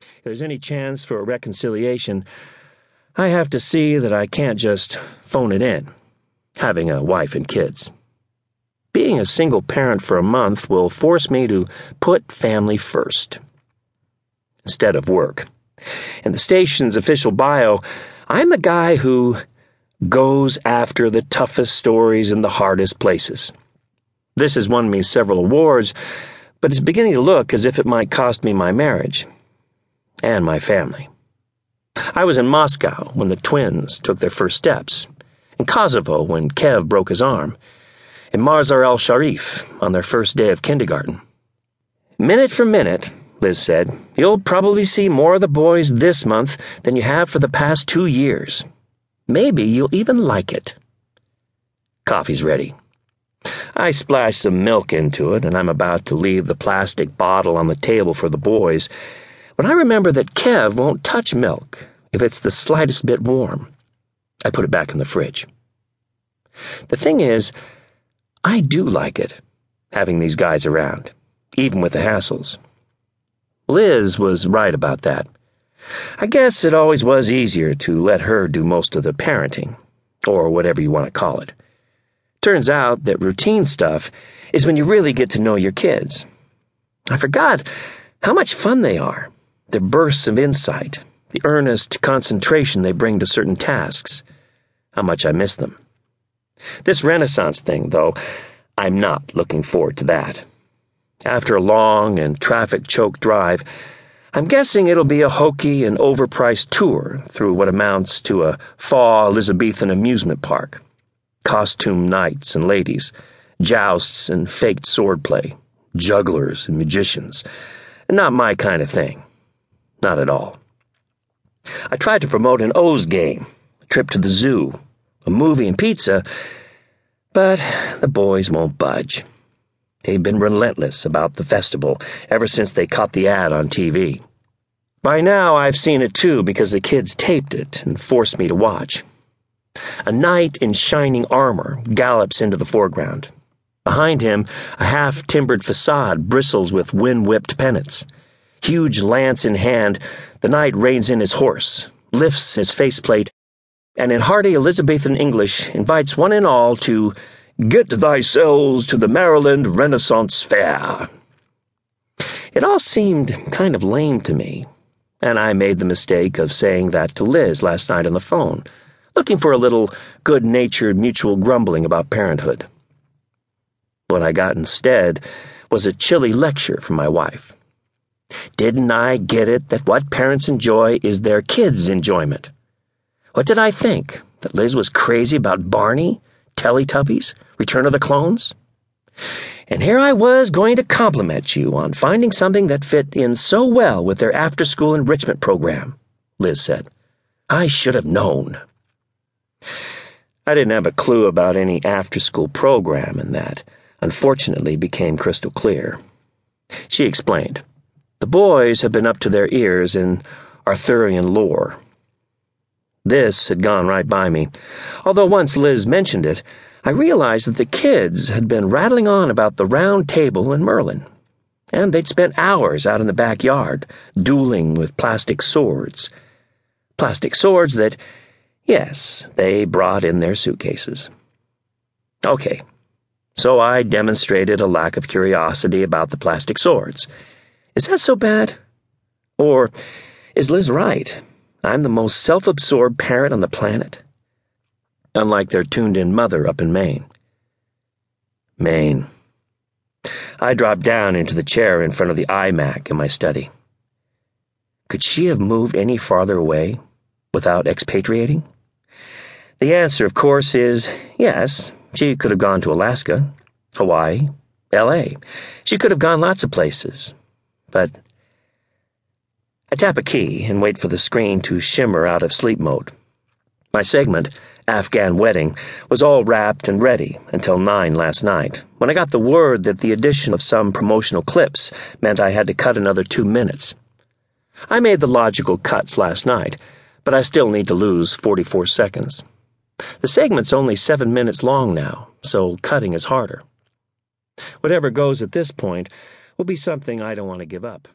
If there's any chance for a reconciliation, I have to see that I can't just phone it in, having a wife and kids. Being a single parent for a month will force me to put family first instead of work. In the station's official bio, I'm the guy who goes after the toughest stories in the hardest places. This has won me several awards, but it's beginning to look as if it might cost me my marriage and my family. I was in Moscow when the twins took their first steps, in Kosovo when Kev broke his arm in Mazar al Sharif on their first day of kindergarten. Minute for minute, Liz said, you'll probably see more of the boys this month than you have for the past two years. Maybe you'll even like it. Coffee's ready. I splash some milk into it, and I'm about to leave the plastic bottle on the table for the boys when I remember that Kev won't touch milk if it's the slightest bit warm. I put it back in the fridge. The thing is, I do like it, having these guys around, even with the hassles. Liz was right about that. I guess it always was easier to let her do most of the parenting, or whatever you want to call it. Turns out that routine stuff is when you really get to know your kids. I forgot how much fun they are, their bursts of insight, the earnest concentration they bring to certain tasks, how much I miss them. This Renaissance thing, though, I'm not looking forward to that. After a long and traffic choked drive, I'm guessing it'll be a hokey and overpriced tour through what amounts to a fall Elizabethan amusement park. Costume knights and ladies, jousts and faked swordplay, jugglers and magicians. Not my kind of thing. Not at all. I tried to promote an O's game, a trip to the zoo, a movie and pizza, but the boys won't budge. They've been relentless about the festival ever since they caught the ad on TV. By now, I've seen it too because the kids taped it and forced me to watch. A knight in shining armor gallops into the foreground. Behind him, a half timbered facade bristles with wind whipped pennants. Huge lance in hand, the knight reins in his horse, lifts his faceplate, and in hearty Elizabethan English invites one and all to get thyselves to the Maryland Renaissance Fair. It all seemed kind of lame to me, and I made the mistake of saying that to Liz last night on the phone, looking for a little good natured mutual grumbling about parenthood. What I got instead was a chilly lecture from my wife. Didn't I get it that what parents enjoy is their kids' enjoyment? What did I think? That Liz was crazy about Barney, Teletubbies, Return of the Clones? And here I was going to compliment you on finding something that fit in so well with their after school enrichment program, Liz said. I should have known. I didn't have a clue about any after school program, and that, unfortunately, became crystal clear. She explained. The boys had been up to their ears in Arthurian lore. This had gone right by me, although once Liz mentioned it, I realized that the kids had been rattling on about the round table and Merlin, and they'd spent hours out in the backyard, dueling with plastic swords. Plastic swords that, yes, they brought in their suitcases. Okay, so I demonstrated a lack of curiosity about the plastic swords. Is that so bad? Or is Liz right? I'm the most self absorbed parent on the planet. Unlike their tuned in mother up in Maine. Maine. I dropped down into the chair in front of the iMac in my study. Could she have moved any farther away without expatriating? The answer, of course, is yes. She could have gone to Alaska, Hawaii, L.A. She could have gone lots of places. But I tap a key and wait for the screen to shimmer out of sleep mode. My segment, Afghan Wedding, was all wrapped and ready until 9 last night, when I got the word that the addition of some promotional clips meant I had to cut another two minutes. I made the logical cuts last night, but I still need to lose 44 seconds. The segment's only seven minutes long now, so cutting is harder. Whatever goes at this point will be something I don't want to give up.